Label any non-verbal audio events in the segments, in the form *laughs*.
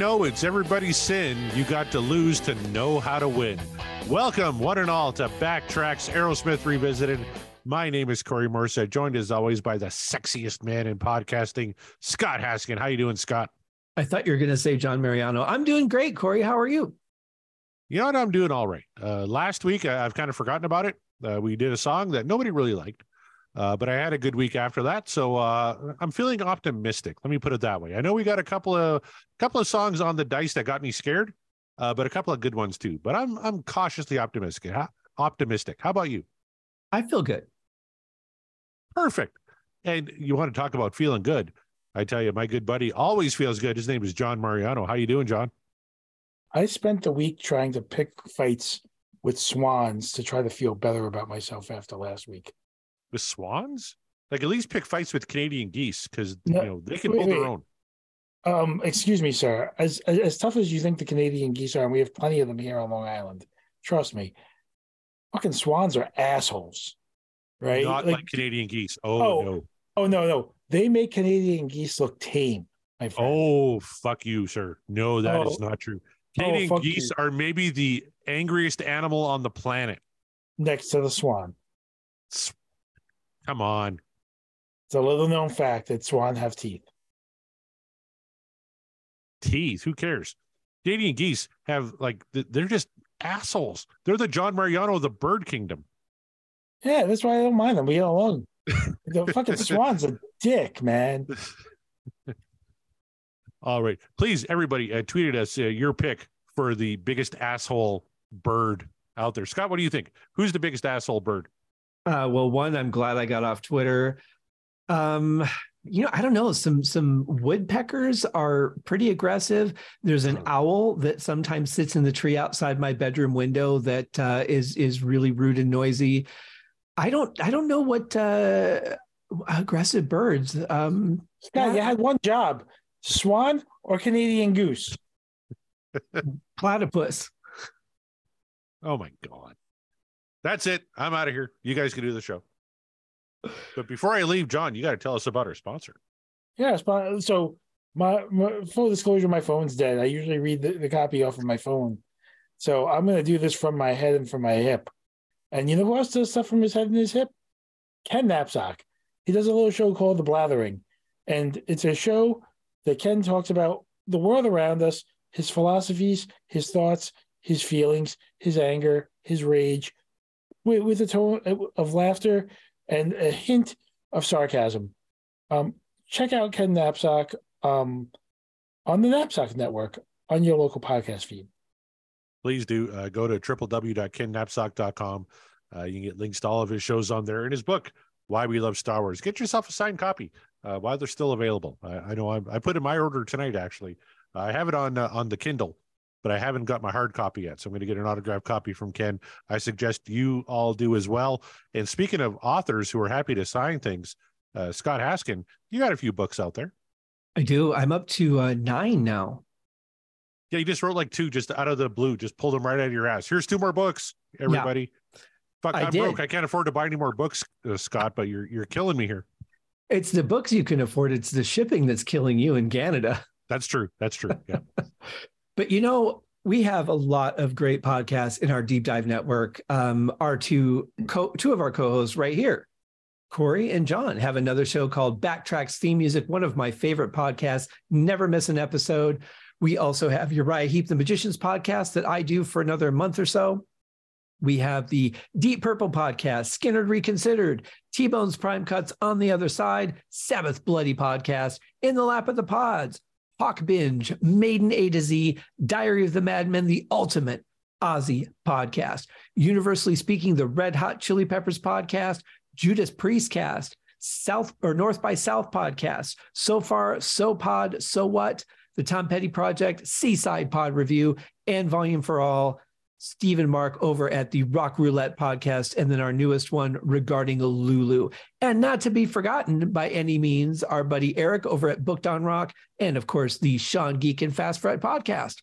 Know it's everybody's sin. You got to lose to know how to win. Welcome, one and all, to Backtracks Aerosmith Revisited. My name is Corey Morissette, joined as always by the sexiest man in podcasting, Scott Haskin. How you doing, Scott? I thought you were going to say John Mariano. I'm doing great, Corey. How are you? You know what? I'm doing all right. Uh, last week, I, have kind of forgotten about it. Uh, we did a song that nobody really liked. Uh, but I had a good week after that, so uh, I'm feeling optimistic. Let me put it that way. I know we got a couple of couple of songs on the dice that got me scared, uh, but a couple of good ones too. But I'm I'm cautiously optimistic. How, optimistic. How about you? I feel good. Perfect. And you want to talk about feeling good? I tell you, my good buddy always feels good. His name is John Mariano. How you doing, John? I spent the week trying to pick fights with swans to try to feel better about myself after last week with swans? Like at least pick fights with Canadian geese because no, you know they can wait, hold their own. Um, excuse me, sir. As, as, as tough as you think the Canadian geese are, and we have plenty of them here on Long Island. Trust me, fucking swans are assholes, right? Not like, like Canadian geese. Oh, oh, no. Oh no, no. They make Canadian geese look tame. Oh fuck you, sir. No, that oh. is not true. Oh, Canadian oh, geese you. are maybe the angriest animal on the planet. Next to the swan. Come on. It's a little known fact that swan have teeth. Teeth? Who cares? Canadian geese have like they're just assholes. They're the John Mariano of the bird kingdom. Yeah, that's why I don't mind them. We get along. *laughs* the fucking swan's a dick, man. *laughs* All right, please, everybody, uh, tweeted us uh, your pick for the biggest asshole bird out there. Scott, what do you think? Who's the biggest asshole bird? Uh, well, one, I'm glad I got off Twitter. Um, you know, I don't know. Some some woodpeckers are pretty aggressive. There's an owl that sometimes sits in the tree outside my bedroom window that uh, is is really rude and noisy. I don't I don't know what uh, aggressive birds. Um, yeah, you had one job: swan or Canadian goose. Platypus. Oh my god. That's it. I'm out of here. You guys can do the show. But before I leave, John, you got to tell us about our sponsor. Yeah, so my, my, full disclosure, my phone's dead. I usually read the, the copy off of my phone, so I'm going to do this from my head and from my hip. And you know who else does stuff from his head and his hip? Ken Napzok. He does a little show called The Blathering, and it's a show that Ken talks about the world around us, his philosophies, his thoughts, his feelings, his anger, his rage, with, with a tone of laughter and a hint of sarcasm. Um, check out Ken Napzok um, on the Napzok Network on your local podcast feed. Please do uh, go to www.kennapzok.com. Uh, you can get links to all of his shows on there and his book, Why We Love Star Wars. Get yourself a signed copy uh, while they're still available. I, I know I'm, i put in my order tonight, actually. I have it on uh, on the Kindle but I haven't got my hard copy yet. So I'm going to get an autographed copy from Ken. I suggest you all do as well. And speaking of authors who are happy to sign things, uh, Scott Haskin, you got a few books out there. I do. I'm up to uh, nine now. Yeah, you just wrote like two just out of the blue, just pulled them right out of your ass. Here's two more books, everybody. Yeah. Fuck, I I'm did. broke. I can't afford to buy any more books, uh, Scott, but you're you're killing me here. It's the books you can afford. It's the shipping that's killing you in Canada. That's true. That's true. Yeah. *laughs* But you know, we have a lot of great podcasts in our deep dive network. Um, our two co- two of our co-hosts right here, Corey and John, have another show called Backtracks Theme Music, one of my favorite podcasts. Never miss an episode. We also have Uriah Heep, the Magicians podcast that I do for another month or so. We have the Deep Purple podcast, Skynyrd Reconsidered, T Bone's Prime Cuts on the other side, Sabbath Bloody podcast, In the Lap of the Pods, Hawk Binge, Maiden A to Z, Diary of the Madman, the ultimate Ozzy podcast. Universally speaking, the Red Hot Chili Peppers podcast, Judas Priest cast, South or North by South podcast, So Far, So Pod, So What, the Tom Petty Project, Seaside Pod Review, and Volume for All. Stephen Mark over at the Rock Roulette podcast, and then our newest one regarding Lulu. And not to be forgotten by any means, our buddy Eric over at Booked on Rock, and of course, the Sean Geek and Fast Fred podcast.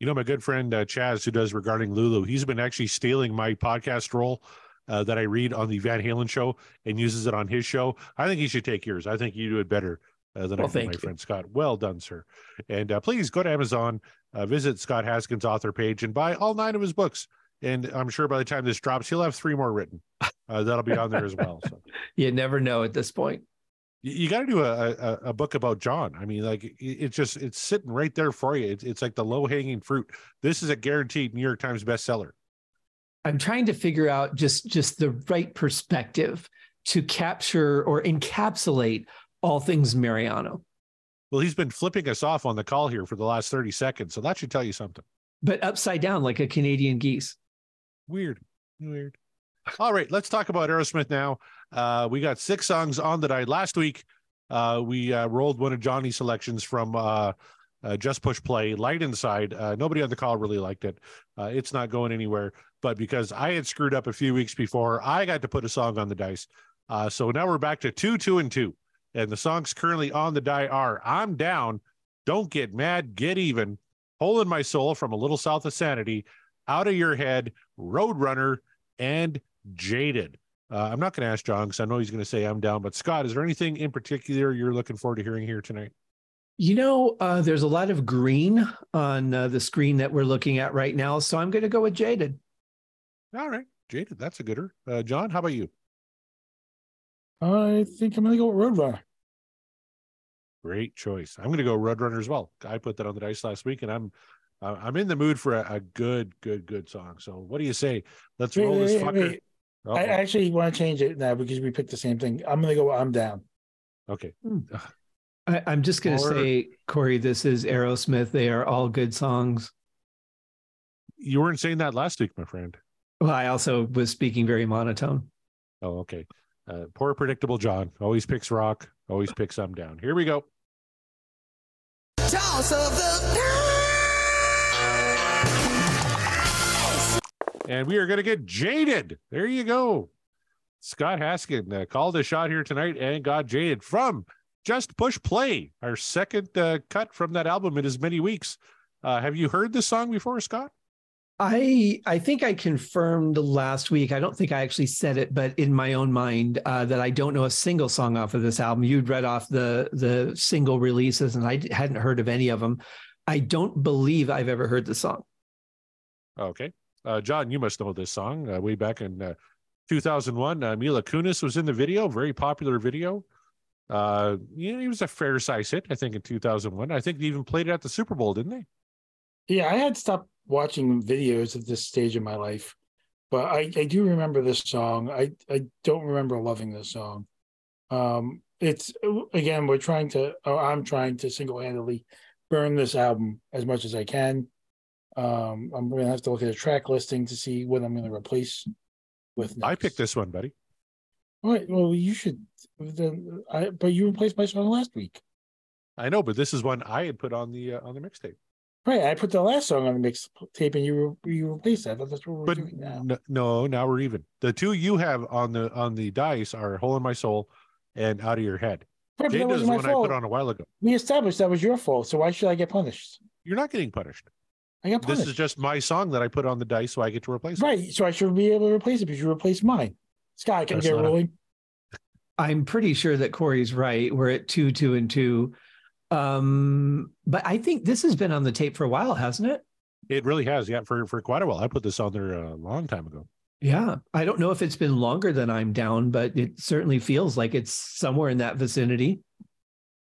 You know, my good friend uh, Chaz, who does regarding Lulu, he's been actually stealing my podcast role uh, that I read on the Van Halen show and uses it on his show. I think he should take yours. I think you do it better uh, than Well, thank my you. friend Scott. Well done, sir. And uh, please go to Amazon, uh, visit Scott Haskin's author page, and buy all nine of his books. And I'm sure by the time this drops, he'll have three more written. Uh, that'll be on there as well. So *laughs* You never know at this point. you, you got to do a, a a book about John. I mean, like it, it's just it's sitting right there for you. It's it's like the low hanging fruit. This is a guaranteed New York Times bestseller. I'm trying to figure out just just the right perspective to capture or encapsulate all things Mariano. Well, he's been flipping us off on the call here for the last 30 seconds. So that should tell you something. but upside down like a Canadian geese. Weird. Weird. All right, let's talk about Aerosmith now. Uh, we got six songs on the night. Last week, uh, we uh, rolled one of Johnny's selections from uh, uh, Just Push Play, Light Inside. Uh, nobody on the call really liked it. Uh, it's not going anywhere. But because I had screwed up a few weeks before, I got to put a song on the dice. Uh, so now we're back to two, two, and two. And the songs currently on the die are I'm Down, Don't Get Mad, Get Even, Hole in My Soul from A Little South of Sanity, Out of Your Head, Roadrunner, and Jaded. Uh, I'm not going to ask John because I know he's going to say I'm down. But Scott, is there anything in particular you're looking forward to hearing here tonight? You know, uh, there's a lot of green on uh, the screen that we're looking at right now, so I'm going to go with Jaded. All right, Jaded, that's a gooder. Uh, John, how about you? I think I'm gonna go with Roadrunner. Great choice. I'm going to go Roadrunner as well. I put that on the dice last week, and I'm uh, I'm in the mood for a, a good, good, good song. So what do you say? Let's Wait, roll this wait, wait, fucker. wait. Uh-oh. I actually want to change it now because we picked the same thing. I'm gonna go. I'm down. okay. I, I'm just going to say, Corey, this is Aerosmith. They are all good songs. You weren't saying that last week, my friend. Well, I also was speaking very monotone. Oh, okay. Uh, poor predictable John. Always picks rock. Always picks I'm down. Here we go. Toss of the and we are going to get jaded. There you go. Scott Haskin uh, called a shot here tonight and got jaded from Just Push Play, our second uh, cut from that album in as many weeks. Uh, have you heard this song before, Scott? I I think I confirmed last week. I don't think I actually said it, but in my own mind, uh, that I don't know a single song off of this album. You'd read off the the single releases, and I hadn't heard of any of them. I don't believe I've ever heard the song. Okay. Uh, John, you must know this song uh, way back in uh, 2001. Uh, Mila Kunis was in the video, very popular video. Uh, you know, he was a fair size hit, I think, in 2001. I think they even played it at the Super Bowl, didn't they? Yeah, I had stopped watching videos at this stage of my life, but I, I do remember this song. I, I don't remember loving this song. Um, it's again, we're trying to, or I'm trying to single handedly burn this album as much as I can. Um, I'm gonna have to look at a track listing to see what I'm gonna replace with. I picked this one, buddy. All right, well, you should. Then I, but you replaced my song last week. I know, but this is one I had put on the uh, on the mixtape. Right, I put the last song on the mix tape, and you re- you replaced that. But that's what we're But doing now. n- no, now we're even. The two you have on the on the dice are "Hole in My Soul" and "Out of Your Head." Right, but that Jade does wasn't my one I put on a while ago. We established that was your fault, so why should I get punished? You're not getting punished. I got punished. This is just my song that I put on the dice, so I get to replace it. right, so I should be able to replace it because you replaced mine. Scott, can I That's get not a- rolling? I'm pretty sure that Corey's right. We're at two, two, and two. Um, but I think this has been on the tape for a while, hasn't it? It really has, yeah, for for quite a while. I put this on there a long time ago. Yeah. I don't know if it's been longer than I'm down, but it certainly feels like it's somewhere in that vicinity.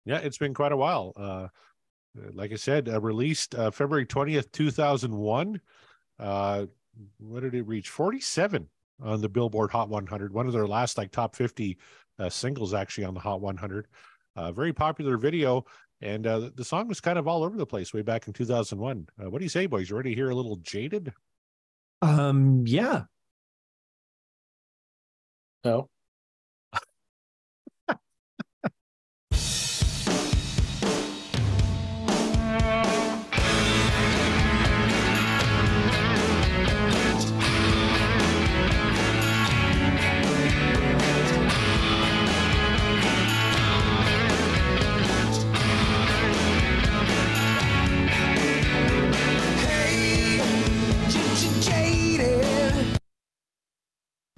Yeah, it's been quite a while. Uh, like I said, uh, released uh, February twentieth, two thousand one. Uh, what did it reach? Forty seven on the Billboard Hot 100. One of their last like top fifty uh, singles, actually on the Hot 100. Uh, very popular video, and uh, the song was kind of all over the place way back in two thousand one. Uh, what do you say, boys? You ready to hear a little jaded? Um, yeah. No.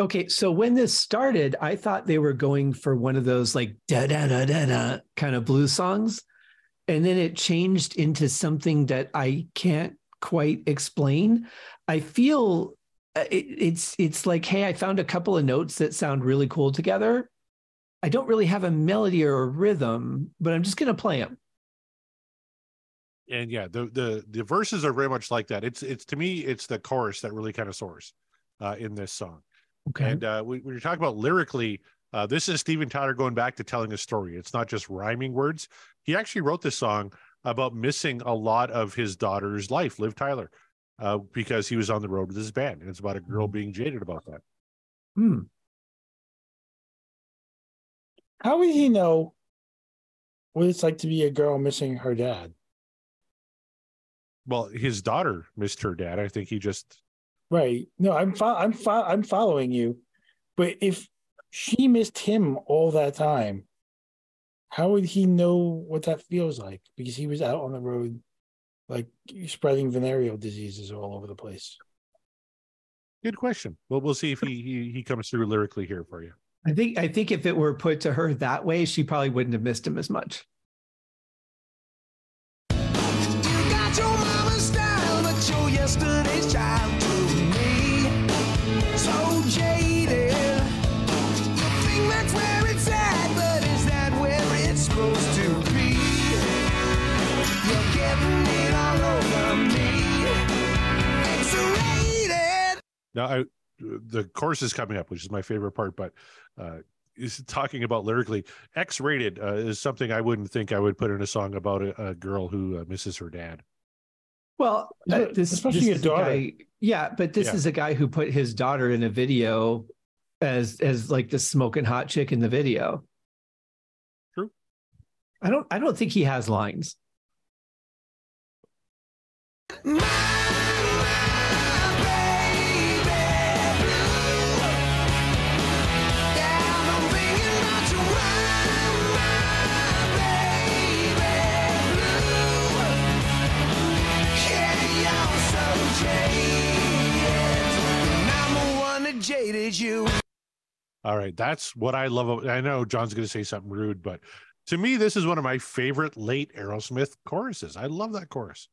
Okay, so when this started, I thought they were going for one of those like da da da da da kind of blues songs. And then it changed into something that I can't quite explain. I feel uh, it, it's it's like, hey, I found a couple of notes that sound really cool together. I don't really have a melody or a rhythm, but I'm just going to play them. And yeah, the the the verses are very much like that. It's it's to me, it's the chorus that really kind of soars uh, in this song. Okay. And uh, we, when you're talking about lyrically, uh, this is Steven Tyler going back to telling a story. It's not just rhyming words. He actually wrote this song about missing a lot of his daughter's life, Liv Tyler, uh, because he was on the road with his band. And it's about a girl being jaded about that. Hmm. How would he know what it's like to be a girl missing her dad? Well, his daughter missed her dad. I think he just Right. No, I'm fo- I'm fo- I'm following you, but if she missed him all that time, how would he know what that feels like? Because he was out on the road, like spreading venereal diseases all over the place. good question. Well, we'll see if he he, he comes through lyrically here for you. I think I think if it were put to her that way, she probably wouldn't have missed him as much. You got your mama's style, but you're yesterday's child Now, I, the chorus is coming up, which is my favorite part, but uh, is talking about lyrically. X rated uh, is something I wouldn't think I would put in a song about a, a girl who uh, misses her dad. Well, uh, this, especially this your is a daughter. guy- yeah, but this Yeah. is a guy who put his daughter in a video as as like the smoking hot chick in the video. True. I don't I don't think he has lines. Jaded you. All right, that's what I love. I know John's going to say something rude, but to me, this is one of my favorite late Aerosmith choruses. I love that chorus.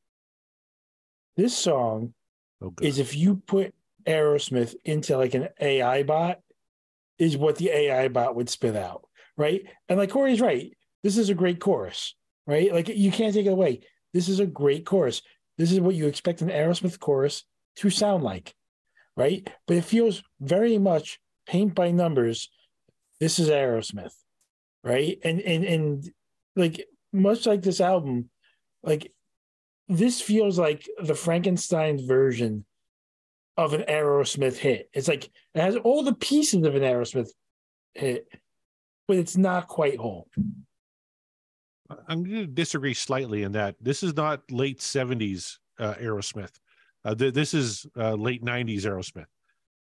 This song Oh, is if you put Aerosmith into like an AI bot, is what the AI bot would spit out, right? And like Corey's right, this is a great chorus, right? Like you can't take it away. This is a great chorus. This is what you expect an Aerosmith chorus to sound like, right? But it feels very much paint by numbers. This is Aerosmith, right? And and and like much like this album, like this feels like the Frankenstein version of an Aerosmith hit. It's like it has all the pieces of an Aerosmith hit, but it's not quite whole. I'm going to disagree slightly in that this is not late 70s uh, Aerosmith. Uh, th- this is uh, late 90s Aerosmith.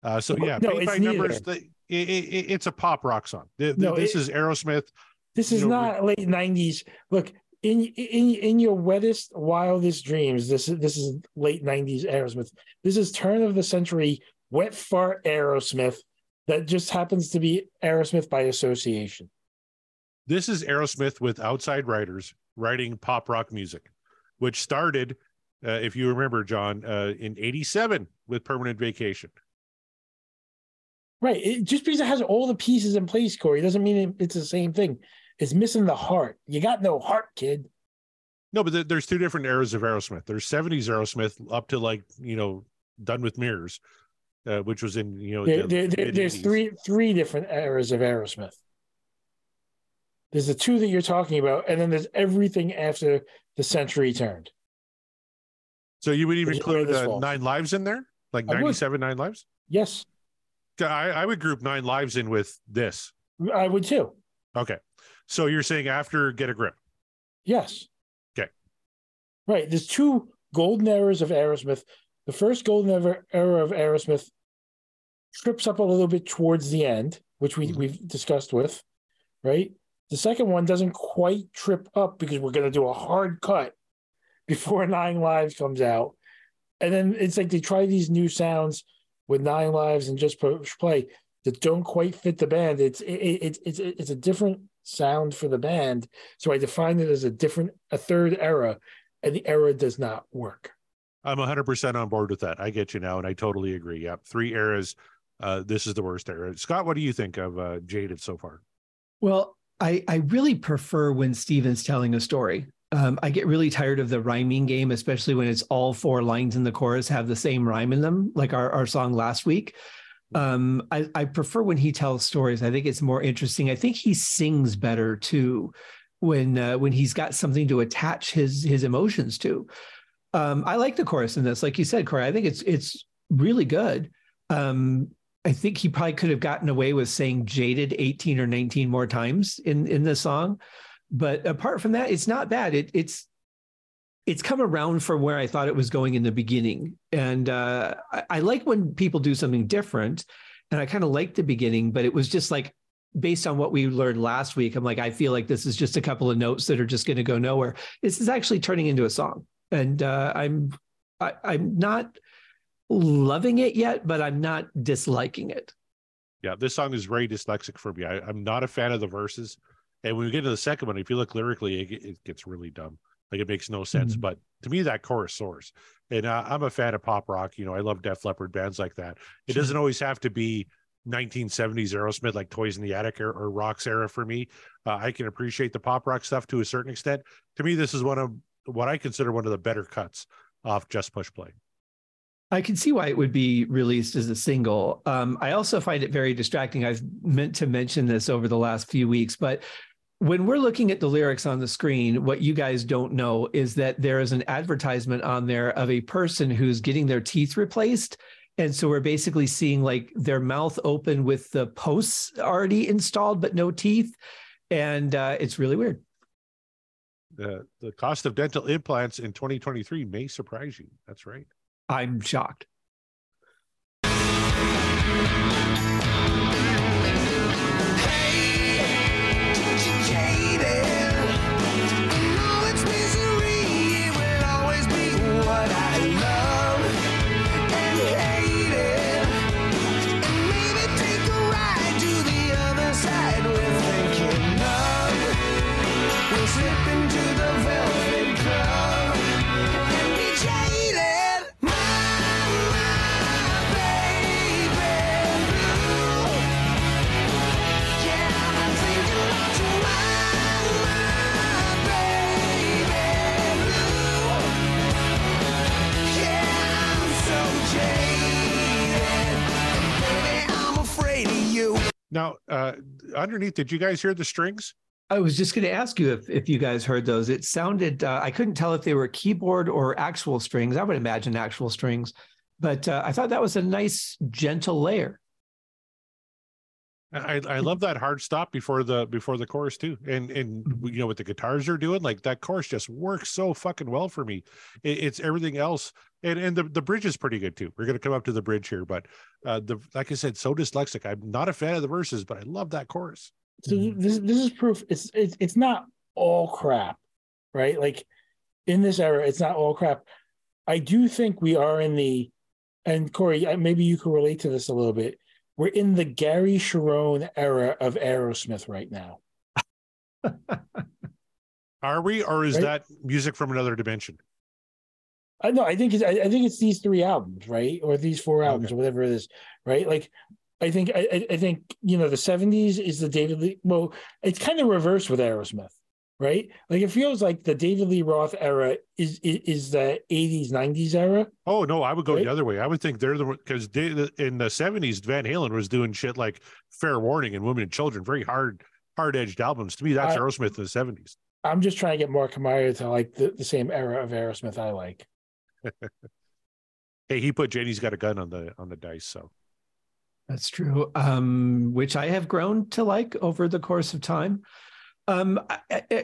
Uh, so yeah, No, paint it's by numbers. neither. The, it, it, it's a pop rock song. Th- No, this it- is Aerosmith. This You is know, not late nineties. Look in in in your wettest, wildest dreams. This is this is late nineties Aerosmith. This is turn of the century wet fart Aerosmith that just happens to be Aerosmith by association. This is Aerosmith with outside writers writing pop rock music, which started, uh, if you remember, John, uh, in '87 with Permanent Vacation. Right. It, just because it has all the pieces in place, Corey, doesn't mean it- it's the same thing. It's missing the heart. You got no heart, kid. No, but th- there's two different eras of Aerosmith. There's 70s Aerosmith up to like you know, Done with Mirrors, uh, which was in you know, There, the there, there- there's three three different eras of Aerosmith. There's the two that you're talking about, and then there's everything after the century turned. So you would even include uh. Nine Lives in there, like I would. 97 Nine Lives. Yes, I, I would group Nine Lives in with this. I would too. Okay, so you're saying after Get a Grip. Yes. Okay. Right. There's two golden eras of Aerosmith. The first golden era, of Aerosmith trips up a little bit towards the end, which we, Mhm. we've discussed with, right? The second one doesn't quite trip up because we're going to do a hard cut before *laughs* Nine Lives comes out. And then it's like they try these new sounds with Nine Lives and just push play. that don't quite fit the band. It's it, it, it's it's a different sound for the band. So I define it as a different a third era, and the era does not work. I'm 100% on board with that. I get you now, and I totally agree. Yep, three eras. Uh, this is the worst era. Scott, what do you think of uh, Jaded so far? Well, I I really prefer when Steven's telling a story. Um, I get really tired of the rhyming game, especially when it's all four lines in the chorus have the same rhyme in them, like our, our song last week. Um, I, I prefer when he tells stories. I think it's more interesting. I think he sings better too when uh, when he's got something to attach his his emotions to. Um, I like the chorus in this, like you said, Corey. I think it's it's really good. Um, I think he probably could have gotten away with saying "jaded" eighteen or nineteen more times in in the song but apart from that, it's not bad. It, it's it's come around from where I thought it was going in the beginning, and uh, I, I like when people do something different, and I kind of like the beginning, but it was just like based on what we learned last week. I'm like, I feel like this is just a couple of notes that are just going to go nowhere. This is actually turning into a song, and uh, I'm I, I'm not loving it yet, but I'm not disliking it. Yeah, this song is very dyslexic for me. I, I'm not a fan of the verses. And when we get to the second one, if you look lyrically, it, it gets really dumb. Like it makes no sense. Mhm. But to me, that chorus soars. And uh, I'm a fan of pop rock. You know, I love Def Leppard bands like that. It Sure. doesn't always have to be 1970s Aerosmith, like Toys in the Attic or, or Rocks era for me. Uh, I can appreciate the pop rock stuff to a certain extent. To me, this is one of what I consider one of the better cuts off Just Push Play. I can see why it would be released as a single. Um, I also find it very distracting. I've meant to mention this over the last few weeks, but when we're looking at the lyrics on the screen, what you guys don't know is that there is an advertisement on there of a person who's getting their teeth replaced. And so we're basically seeing like their mouth open with the posts already installed, but no teeth. And uh, it's really weird. The, the cost of dental implants in 2023 may surprise you. That's right. I'm shocked. Now, uh, underneath, did you guys hear the strings? I was just going to ask you if, if you guys heard those. It sounded, uh, I couldn't tell if they were keyboard or actual strings. I would imagine actual strings, but uh, I thought that was a nice, gentle layer. I, I love that hard stop before the before the chorus too, and and you know what the guitars are doing, like that chorus just works so fucking well for me. It, it's everything else, and and the the bridge is pretty good too. We're gonna come up to the bridge here, but uh, the like I said, so dyslexic. I'm not a fan of the verses, but I love that chorus. So this this is proof. It's it's it's not all crap, right? Like in this era, it's not all crap. I do think we are in the, and Corey, maybe you can relate to this a little bit. We're in the Gary Cherone era of Aerosmith right now. *laughs* Are we, or is Right. that music from another dimension? Uh, I know. I think it's. I, I think it's these three albums, right, or these four albums, Okay. or whatever it is, right? Like, I think. I, I- I think you know the '70s is the David Lee. Well, it's kind of reversed with Aerosmith, right? Like it feels like the David Lee Roth era is is, is the '80s '90s era. Oh no, I would go Right? the other way. I would think they're the one because in the '70s, Van Halen was doing shit like "Fair Warning" and "Women and Children," very hard, hard edged albums. To me, that's I- Aerosmith in the '70s. I'm just trying to get Mark Amaya to like the, the same era of Aerosmith I like. *laughs* Hey, he put Janie's got a gun on the on the dice, so That's true. Um, which I have grown to like over the course of time. Um,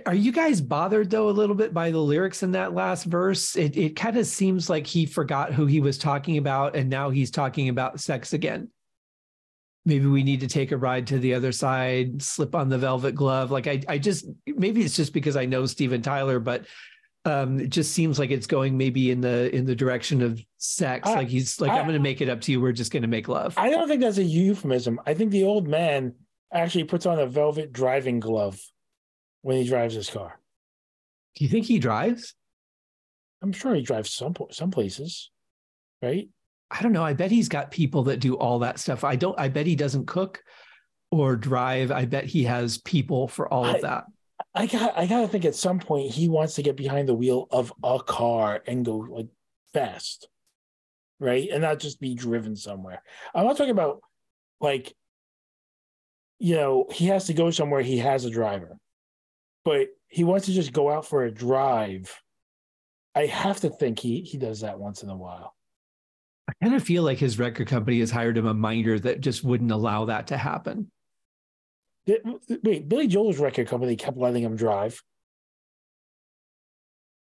are you guys bothered though a little bit by the lyrics in that last verse? It it kind of seems like he forgot who he was talking about, and now he's talking about sex again. Maybe we need to take a ride to the other side, slip on the velvet glove. Like I, I just maybe it's just because I know Steven Tyler, but Um, it just seems like it's going maybe in the in the direction of sex. I- like he's like, I, I- am going to make it up to you. We're just going to make love. I don't think that's a euphemism. I think the old man actually puts on a velvet driving glove when he drives his car. Do you think he drives? I'm sure he drives some some places, right? I don't know. I bet he's got people that do all that stuff. I don't. I bet he doesn't cook or drive. I bet he has people for all I- of that. I got I gotta think at some point he wants to get behind the wheel of a car and go like fast. Right? And not just be driven somewhere. I'm not talking about like you know, he has to go somewhere he has a driver. But he wants to just go out for a drive. I have to think he he does that once in a while. I kind of feel like his record company has hired him a minder that just wouldn't allow that to happen. Wait, Billy Joel's record company kept letting him drive.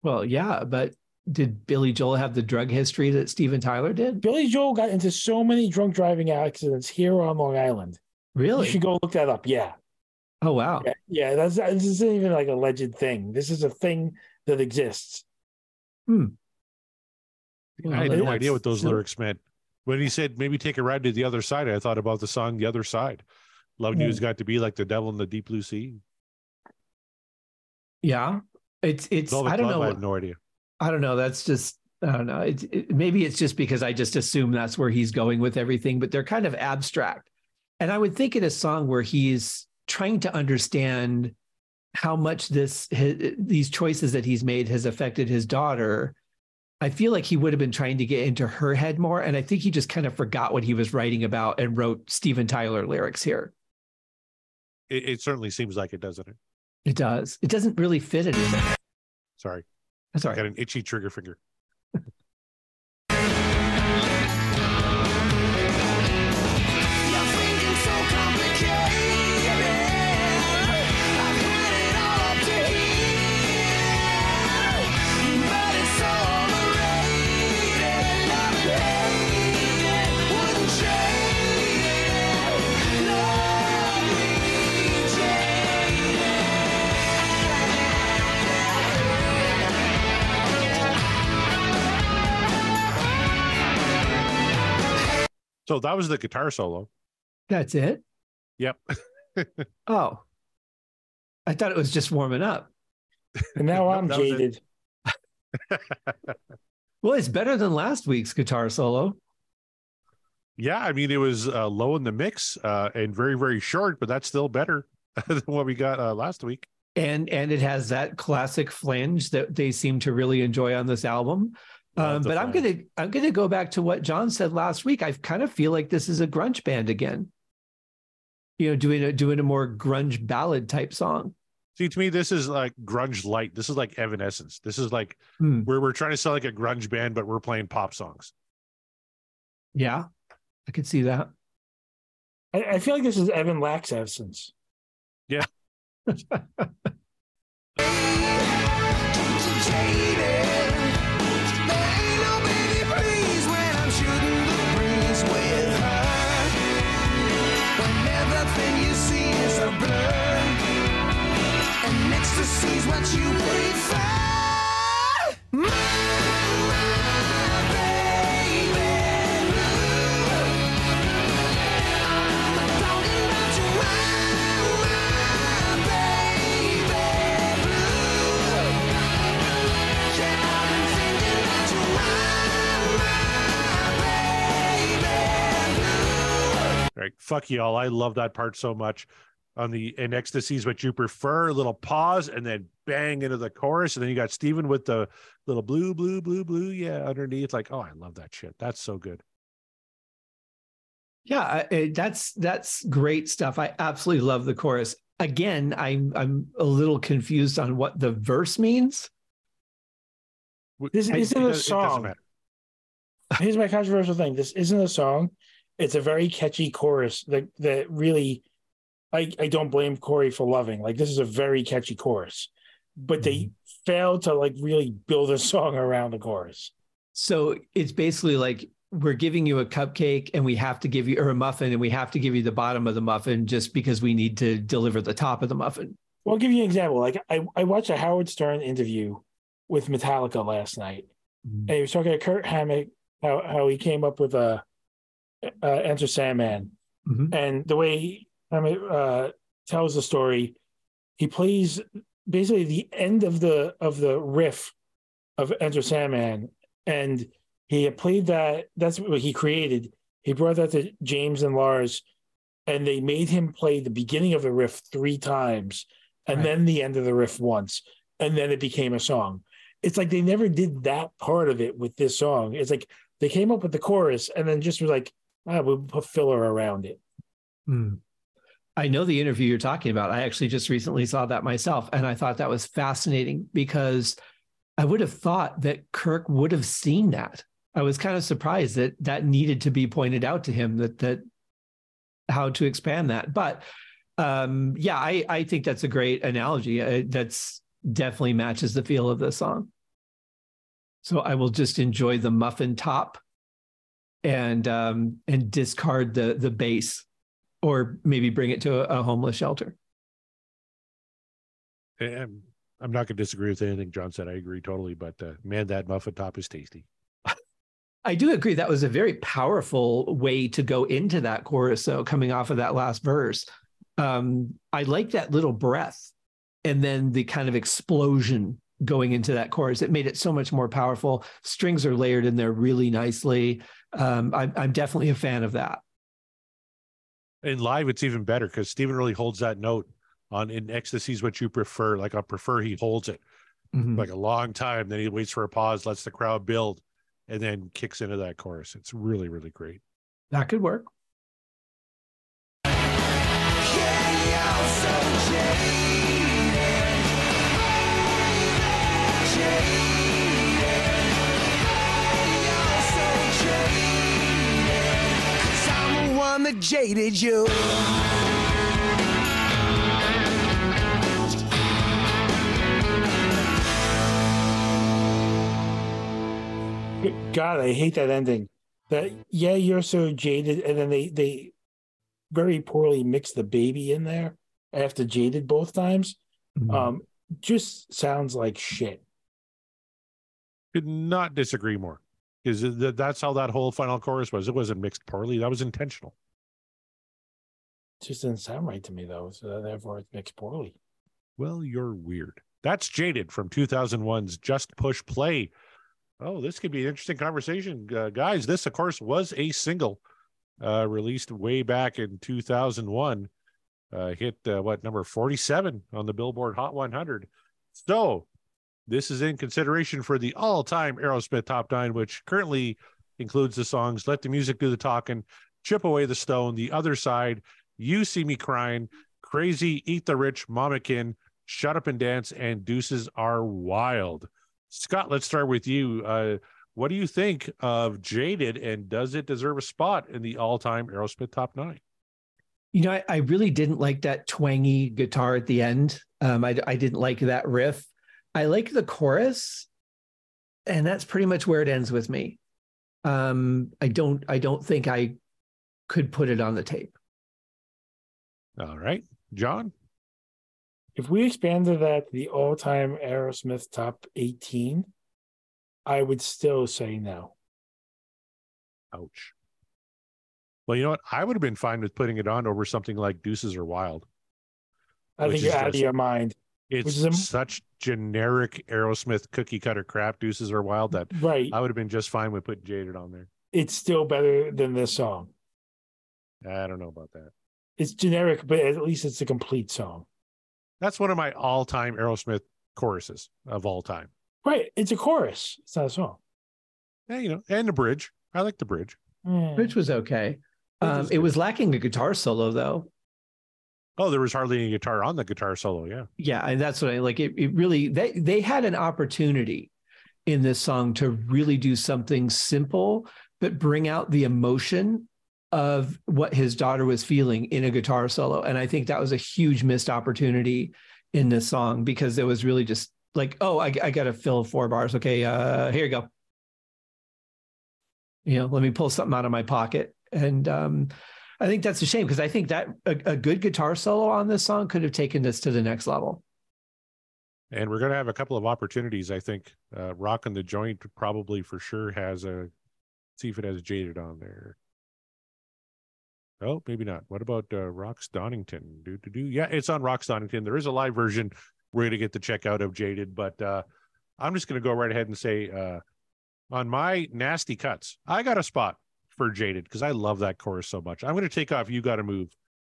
Well, yeah, but did Billy Joel have the drug history that Steven Tyler did? Billy Joel got into so many drunk driving accidents here on Long Island. Really? You should go look that up. Yeah. Oh wow. Yeah, yeah, that's this isn't even like a alleged thing. This is a thing that exists. Well, I had no idea what those so- lyrics meant. When he said maybe take a ride to the other side, I thought about the song "The Other Side." Loving you Hmm. has got to be like the devil in the deep blue sea. Yeah. It's it's Velvet I don't Glove, know. I have no idea. I don't know. That's just I don't know. It, it, maybe it's just because I just assume that's where he's going with everything, but they're kind of abstract. And I would think in a song where he's trying to understand how much this his, these choices that he's made has affected his daughter. I feel like he would have been trying to get into her head more, and I think he just kind of forgot what he was writing about and wrote Steven Tyler lyrics here. It, it certainly seems like it, doesn't it? It does. It doesn't really fit anything. Sorry, That's all I got an itchy trigger finger. So that was the guitar solo. That's it. Yep. *laughs* Oh, I thought it was just warming up. And now *laughs* I'm that it. jaded. *laughs* Well, it's better than last week's guitar solo. Yeah, I mean it was uh, low in the mix uh, and very very short, but that's still better than what we got uh, last week. and and it has that classic flange that they seem to really enjoy on this album. Love Um, the but I'm gonna I'm gonna go back to what John said last week. I kind of feel like this is a grunge band again. You know, doing a doing a more grunge ballad type song. See, to me, this is like grunge light. This is like Evanescence. This is like Hmm. where we're trying to sound like a grunge band, but we're playing pop songs. Yeah, I could see that. I, I feel like this is Evan Lack's essence. Sees Fuck y'all. I love that part so much. On the and ecstasy is what you prefer. A little pause and then bang into the chorus, and then you got Steven with the little blue, blue, blue, blue. Yeah, underneath. Like, oh, I love that shit. That's so good. Yeah, I- I- that's that's great stuff. I absolutely love the chorus. Again, I'm I'm a little confused on what the verse means. This It- isn't it a does- it doesn't song. Here's my controversial thing. This isn't a song. It's a very catchy chorus that that really I, I don't blame Corey for loving. Like this is a very catchy chorus. But they failed to like really build a song around the chorus. So it's basically like we're giving you a cupcake and we have to give you or a muffin and we have to give you the bottom of the muffin just because we need to deliver the top of the muffin. Well, I'll give you an example. Like I, I watched a Howard Stern interview with Metallica last night, Mhm. and he was talking to Kirk Hammett how how he came up with a uh, Enter Sandman, Mhm. and the way Hammett uh, tells the story, he plays basically the end of the of the riff of Enter Sandman, and he had played that. That's what he created. He brought that to James and Lars, and they made him play the beginning of the riff three times, and Right. then the end of the riff once, and then it became a song. It's like they never did that part of it with this song. It's like they came up with the chorus and then just was like, ah, we'll put filler around it. Hmm. I know the interview you're talking about. I actually just recently saw that myself, and I thought that was fascinating because I would have thought that Kirk would have seen that. I was kind of surprised that that needed to be pointed out to him that that how to expand that. But um, yeah, I I think that's a great analogy. Uh, that's definitely matches the feel of the song. So I will just enjoy the muffin top and um, and discard the the bass or maybe bring it to a, a homeless shelter. And I'm not going to disagree with anything John said. I agree totally. But uh, man, that muffin top is tasty. *laughs* I do agree that was a very powerful way to go into that chorus. So coming off of that last verse, um, I like that little breath, and then the kind of explosion going into that chorus. It made it so much more powerful. Strings are layered in there really nicely. Um, I'm, I'm definitely a fan of that. And live, it's even better because Steven really holds that note on in ecstasy's what you prefer. Like I prefer he holds it Mhm. like a long time. Then he waits for a pause, lets the crowd build, and then kicks into that chorus. It's really, really great. That could work. That jaded you. God, I hate that ending. That yeah, you're so jaded, and then they they very poorly mix the baby in there after jaded both times. Mhm. Um, just sounds like shit. Could not disagree more because th- that's how that whole final chorus was. It wasn't mixed poorly. That was intentional. Just doesn't sound right to me though. So therefore, it's mixed poorly. Well, you're weird. That's Jaded from 2001's Just Push Play. Oh, this could be an interesting conversation. Uh, guys, this, of course, was a single uh, released way back in 2001. Uh, hit uh, what number 47 on the Billboard Hot 100. So, this is in consideration for the all time Aerosmith Top 9, which currently includes the songs Let the Music Do the Talking, Chip Away the Stone, The Other Side, You See Me Crying, Crazy, Eat the Rich, Mama Kin, Shut Up and Dance, and Deuces Are Wild. Scott, let's start with you. Uh, what do you think of Jaded, and does it deserve a spot in the all-time Aerosmith top nine? You know, I, I really didn't like that twangy guitar at the end. Um, I, I didn't like that riff. I like the chorus, and that's pretty much where it ends with me. Um, I don't, I don't think I could put it on the tape. All right, John. If we expanded that to the all-time Aerosmith top 18, I would still say no. Ouch. Well, you know what? I would have been fine with putting it on over something like Deuces Are Wild. I think you're is out of your mind. It's a- such generic Aerosmith cookie cutter crap. Deuces Are Wild that Right. I would have been just fine with putting Jaded on there. It's still better than this song. I don't know about that. It's generic, but at least it's a complete song. That's one of my all-time Aerosmith choruses of all time. Right. It's a chorus. It's not a song. Yeah, you know, and the bridge. I like the bridge. Yeah. Which was okay. Um, was it was lacking a guitar solo though. Oh, there was hardly any guitar on the guitar solo. Yeah. Yeah, and that's what I like. It, it really they they had an opportunity in this song to really do something simple, but bring out the emotion of what his daughter was feeling in a guitar solo. And I think that was a huge missed opportunity in this song because it was really just like, oh, I, I got to fill four bars. Okay, uh, here you go. You know, let me pull something out of my pocket. And um, I think that's a shame because I think that a, a good guitar solo on this song could have taken this to the next level. And we're going to have a couple of opportunities. I think uh, Rockin' the Joint probably for sure has a, see if it has Jaded on there. Oh, maybe not. What about uh, Rocks Donington? Do do do. Yeah, it's on Rocks Donington. There is a live version. We're gonna get to check out of Jaded, but uh, I'm just gonna go right ahead and say uh, on my nasty cuts, I got a spot for Jaded because I love that chorus so much. I'm gonna take off You Gotta Move,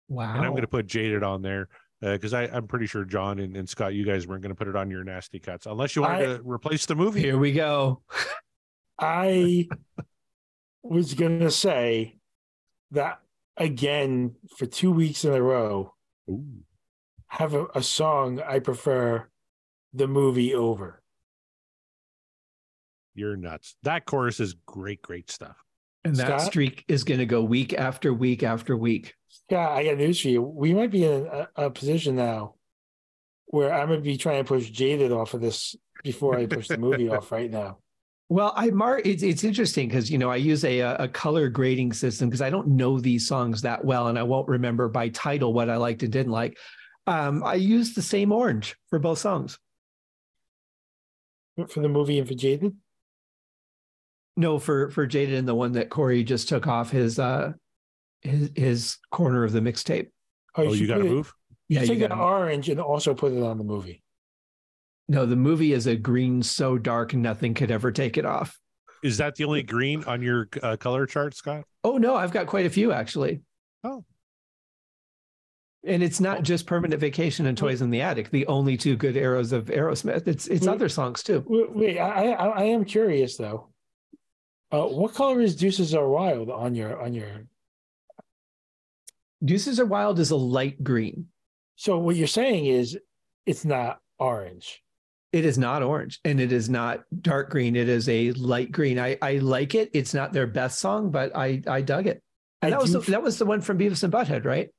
Wow. and I'm gonna put Jaded on there because I I'm pretty sure John and, and Scott, you guys weren't gonna put it on your nasty cuts unless you wanted I- to replace the movie. Here we go. I was gonna say that again for two weeks in a row. Ooh. Have a, a song I prefer the movie over. You're nuts. That chorus is great, great stuff. And that Scott? streak is going to go week after week after week. Yeah, I got news for you. We might be in a, a position now where I'm gonna be trying to push Jaded off of this before I push the movie *laughs* off right now. Well, I mark it's it's interesting because you know I use a a color grading system because I don't know these songs that well and I won't remember by title what I liked and didn't like. Um, I use the same orange for both songs. For the movie and for Jaded. No, for for Jaded and the one that Corey just took off his uh his his corner of the mixtape. Oh, you should got to move. You Yeah, take you that got orange and also put it on the movie. No. The movie is a green so dark nothing could ever take it off. Is that the only green on your uh, color chart, Scott? Oh no, I've got quite a few actually. Oh. And it's not just Permanent Vacation and Toys in the Attic, the only two good arrows of Aerosmith. It's it's Wait. other songs too. Wait, wait I, I I am curious though. Uh, what color is Deuces Are Wild on your on your? Deuces Are Wild is a light green. So what you're saying is it's not orange. It is not orange and it is not dark green. It is a light green. I, I like it. It's not their best song, but I I dug it. And I that was do the, that was the one from Beavis and Butthead, right?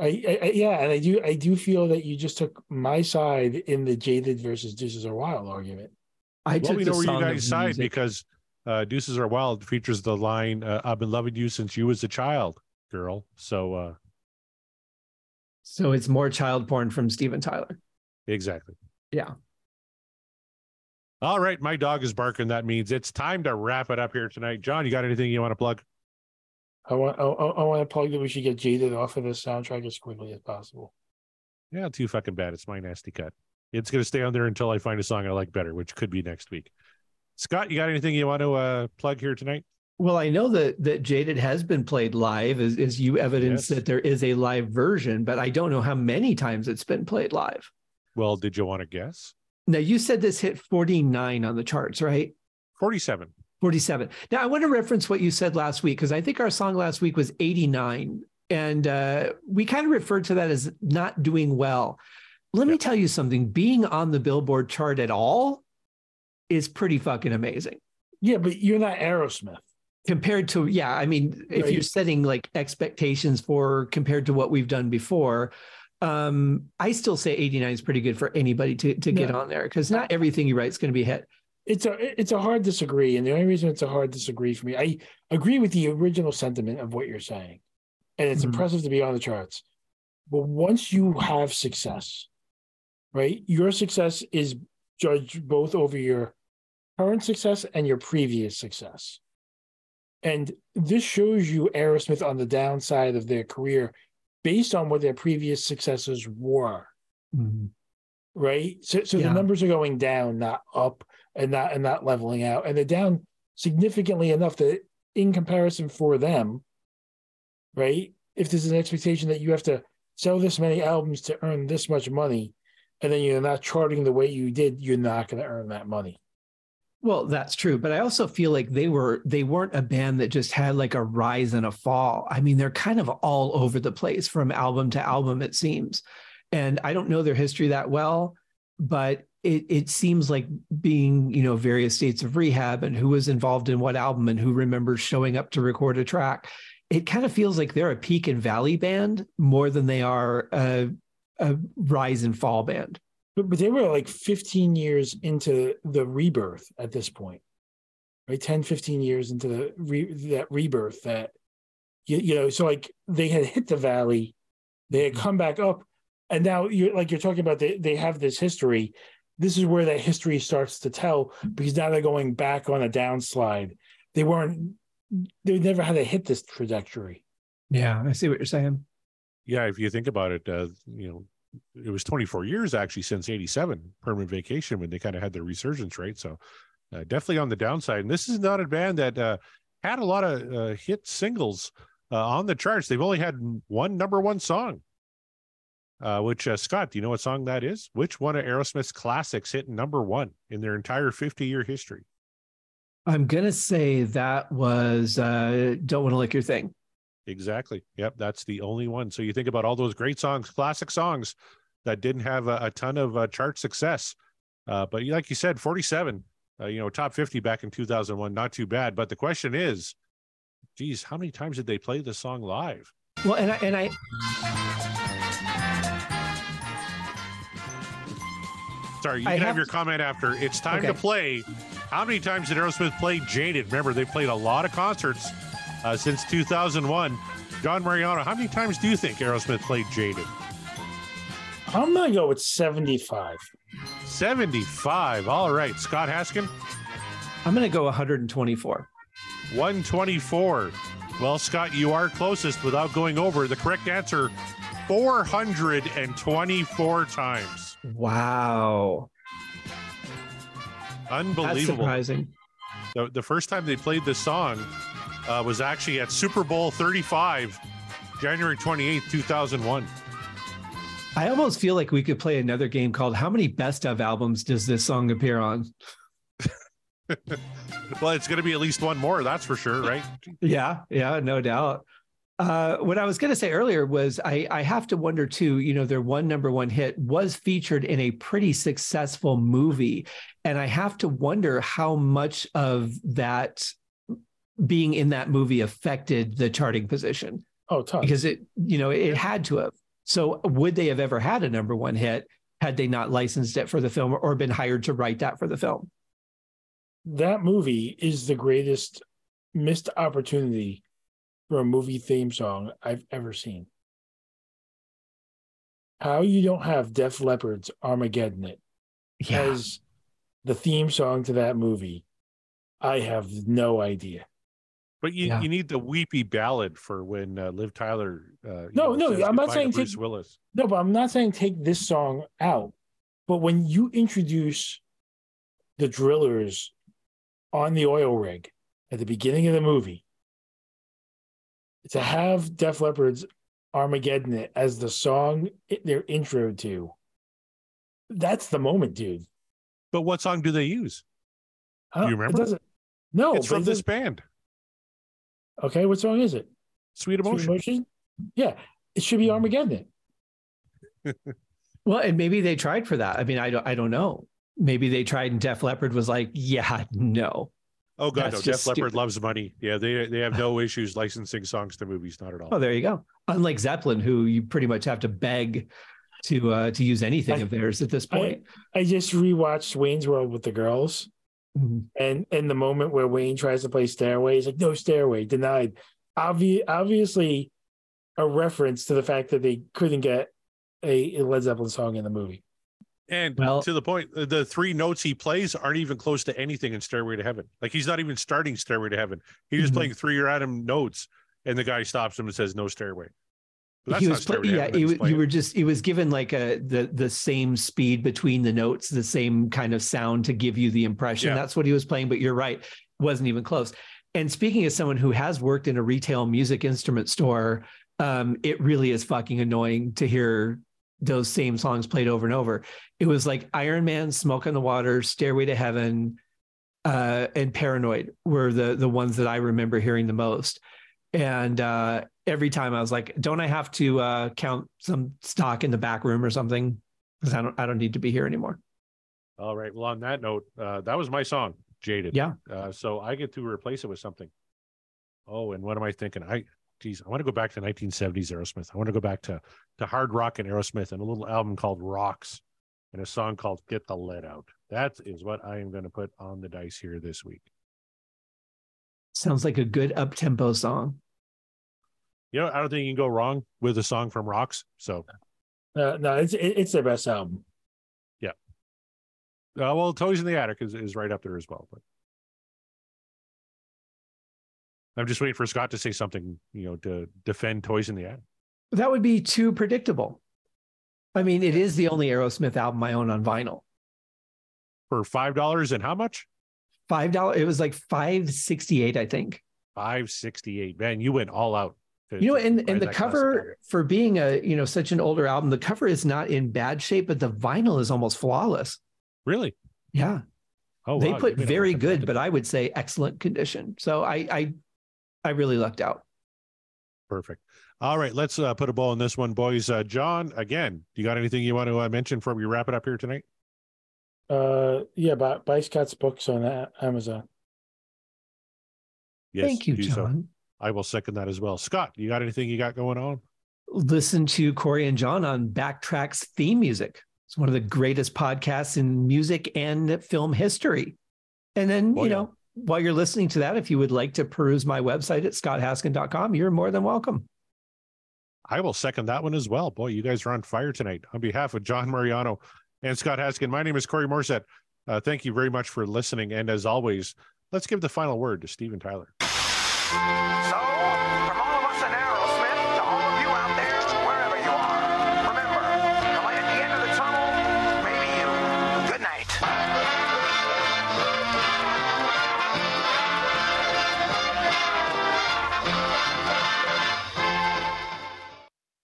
I, I, I yeah, and I do I do feel that you just took my side in the Jaded versus Deuces Are Wild argument. I well, took we the know where you guys side music. because uh, Deuces Are Wild features the line, uh, I've been loving you since you was a child, girl. So, uh, so it's more child porn from Steven Tyler. exactly. Yeah. All right. My dog is barking. That means it's time to wrap it up here tonight. John, you got anything you want to plug? I want I, I want to plug that we should get Jaded off of this soundtrack as quickly as possible. Yeah, too fucking bad. It's my nasty cut. It's going to stay on there until I find a song I like better, which could be next week. Scott, you got anything you want to uh, plug here tonight? Well, I know that that Jaded has been played live, as, as you evidence Yes. that there is a live version, but I don't know how many times it's been played live. Well, did you want to guess? Now, you said this hit 49 on the charts, right? 47. 47. Now, I want to reference what you said last week because I think our song last week was 89. And uh, we kind of referred to that as not doing well. Let me tell you something being on the Billboard chart at all is pretty fucking amazing. Yeah, but you're not Aerosmith. compared to yeah i mean if you're setting like expectations for compared to what we've done before um i still say 89 is pretty good for anybody to to get Yeah. on there because not everything you write is going to be a hit It's a it's a hard disagree, and the only reason it's a hard disagree for me, I agree with the original sentiment of what you're saying, and it's Mhm. impressive to be on the charts. But once you have success, right, your success is judged both over your current success and your previous success. And this shows you Aerosmith on the downside of their career based on what their previous successes were mm-hmm. right? So, so Yeah. the numbers are going down, not up, and not and not leveling out, and they're down significantly enough that, in comparison for them, right? If there's an expectation that you have to sell this many albums to earn this much money, and then you're not charting the way you did, you're not going to earn that money. Well that's true but i also feel like they were they weren't a band that just had like a rise and a fall. I mean they're kind of all over the place from album to album it seems and i don't know their history that well but it, it seems like being you know various states of rehab and who was involved in what album and who remembers showing up to record a track it kind of feels like they're a peak and valley band more than they are a, a rise and fall band But, but they were like 15 years into the rebirth at this point, right? 10, 15 years into the re, that rebirth that, you, you know, so like they had hit the valley, they had come back up, and now you're like you're talking about they, they have this history, this is where that history starts to tell because now they're going back on a downslide. They weren't. They never had to hit this trajectory. Yeah, I see what you're saying. Yeah, if you think about it, uh, you know, it was 24 years actually since 87 permanent vacation when they kind of had their resurgence, right? So uh, definitely on the downside. And this is not a band that uh, had a lot of uh, hit singles uh, on the charts. They've only had one number one song. Uh, which uh, Scott, do you know what song that is? Which one of Aerosmith's classics hit number one in their entire 50 year history? I'm gonna say that was "Don't Want to Lick Your Thing." Exactly. Yep. That's the only one. So you think about all those great songs, classic songs that didn't have a, a ton of uh, chart success. Uh, but like you said, 47, uh, you know, top 50 back in 2001, not too bad. But the question is, geez, how many times did they play the song live? Well, and I, and I Sorry, you I can have, have your comment after. It's time to play. How many times did Aerosmith play Jaded? Remember, they played a lot of concerts uh, since 2001. John Mariano, how many times do you think Aerosmith played Jaded? I'm gonna go with 75. 75. All right. Scott Haskin, I'm gonna go 124. 124. Well, Scott, you are closest without going over. The correct answer 424 times. Wow, Unbelievable. that's Unbelievable. surprising. The, the first time they played this song uh, was actually at Super Bowl 35, January 28th, 2001. I almost feel like we could play another game called "How many best of albums does this song appear on?" *laughs* Well, it's going to be at least one more, that's for sure, right? Yeah, yeah, no doubt. Uh, what I was going to say earlier was I, I have to wonder too. You know, their one number one hit was featured in a pretty successful movie, and I have to wonder how much of that being in that movie affected the charting position Oh, tons. because it, you know, it had to have. So, would they have ever had a number one hit had they not licensed it for the film or been hired to write that for the film? that movie is the greatest missed opportunity for a movie theme song I've ever seen. How you don't have Def Leppard's Armageddon it Yeah, as the theme song to that movie, I have no idea. But you, Yeah. you need the weepy ballad for when uh, Liv Tyler. Uh, No, know, no, I'm not saying Bruce take- Willis. No, but I'm not saying take this song out. But when you introduce the drillers on the oil rig at the beginning of the movie, to have Def Leppard's Armageddon as the song their intro to, that's the moment, dude. But what song do they use? Don't- You remember? no, it's from this band, Okay, what song is it? Sweet Sweet Emotion. Emotion? Yeah, it should be Armageddon. Well, and maybe they tried for that. I mean, I don't, I don't know. Maybe they tried, and Def Leppard was like, "Yeah, no." Oh God, That's no! Def Leppard loves money. Yeah, they they have no issues licensing songs to movies, not at all. Oh, there you go. Unlike Zeppelin, who you pretty much have to beg to uh, to use anything I- of theirs at this point. I just rewatched Wayne's World with the girls. Mhm. And in the moment where Wayne tries to play Stairway, he's like, no Stairway, denied. Obvi- obviously, a reference to the fact that they couldn't get a, a Led Zeppelin song in the movie. And Well- to the point, uh, the three notes he plays aren't even close to anything in Stairway to Heaven. Like he's not even starting Stairway to Heaven. He's just Mhm. playing three random notes, and the guy stops him and says, "No Stairway." He was, to yeah. Heaven that He, he's wa- you were just, he was given like a the the same speed between the notes, the same kind of sound to give you the impression. Yeah. That's what he was playing. But you're right, wasn't even close. And speaking as someone who has worked in a retail music instrument store, um, it really is fucking annoying to hear those same songs played over and over. It was like Iron Man, Smoke on the Water, Stairway to Heaven, uh, and Paranoid were the the ones that I remember hearing the most. And uh, every time I was like, "Don't I have to uh, count some stock in the back room or something?" Because I don't, I don't need to be here anymore. All right. Well, on that note, uh, that was my song, Jaded. Yeah. Uh, so I get to replace it with something. Oh, and what am I thinking? I, geez, I want to go back to 1970s Aerosmith. I want to go back to to hard rock and Aerosmith and a little album called Rocks and a song called Get the Lead Out. That is what I am going to put on the dice here this week. Sounds like a good up tempo song. You know, I don't think you can go wrong with a song from Rocks. So Uh, no, it's it's their best album. Yeah. Uh, well, Toys in the Attic is, is right up there as well. But I'm just waiting for Scott to say something, you know, to defend Toys in the Attic. That would be too predictable. I mean, it is the only Aerosmith album I own on vinyl. For five dollars and how much? Five dollars. It was like five sixty eight, I think. Five sixty eight. Man, you went all out. to- You know, and and the cover for being a you know such an older album, the cover is not in bad shape, but the vinyl is almost flawless. Really? Yeah, Oh, they wow, put you made a very good, but I would say excellent condition. So I I I really lucked out. Perfect. All right, let's uh, put a bow on this one, boys. Uh, John, again, do you got anything you want to uh, mention before we wrap it up here tonight? Uh, yeah, buy, buy Scott's books on Amazon. Yes, Thank you, do so. John. I will second that as well. Scott, you got anything you got going on? Listen to Corey and John on Back Tracks theme music. It's one of the greatest podcasts in music and film history. And then, Oh, you yeah. know, while you're listening to that, if you would like to peruse my website at scotthaskin.com, you're more than welcome. I will second that one as well. Boy, you guys are on fire tonight. On behalf of John Mariano and Scott Haskin, my name is Corey Morset. Uh, thank you very much for listening. And as always, let's give the final word to Steven Tyler.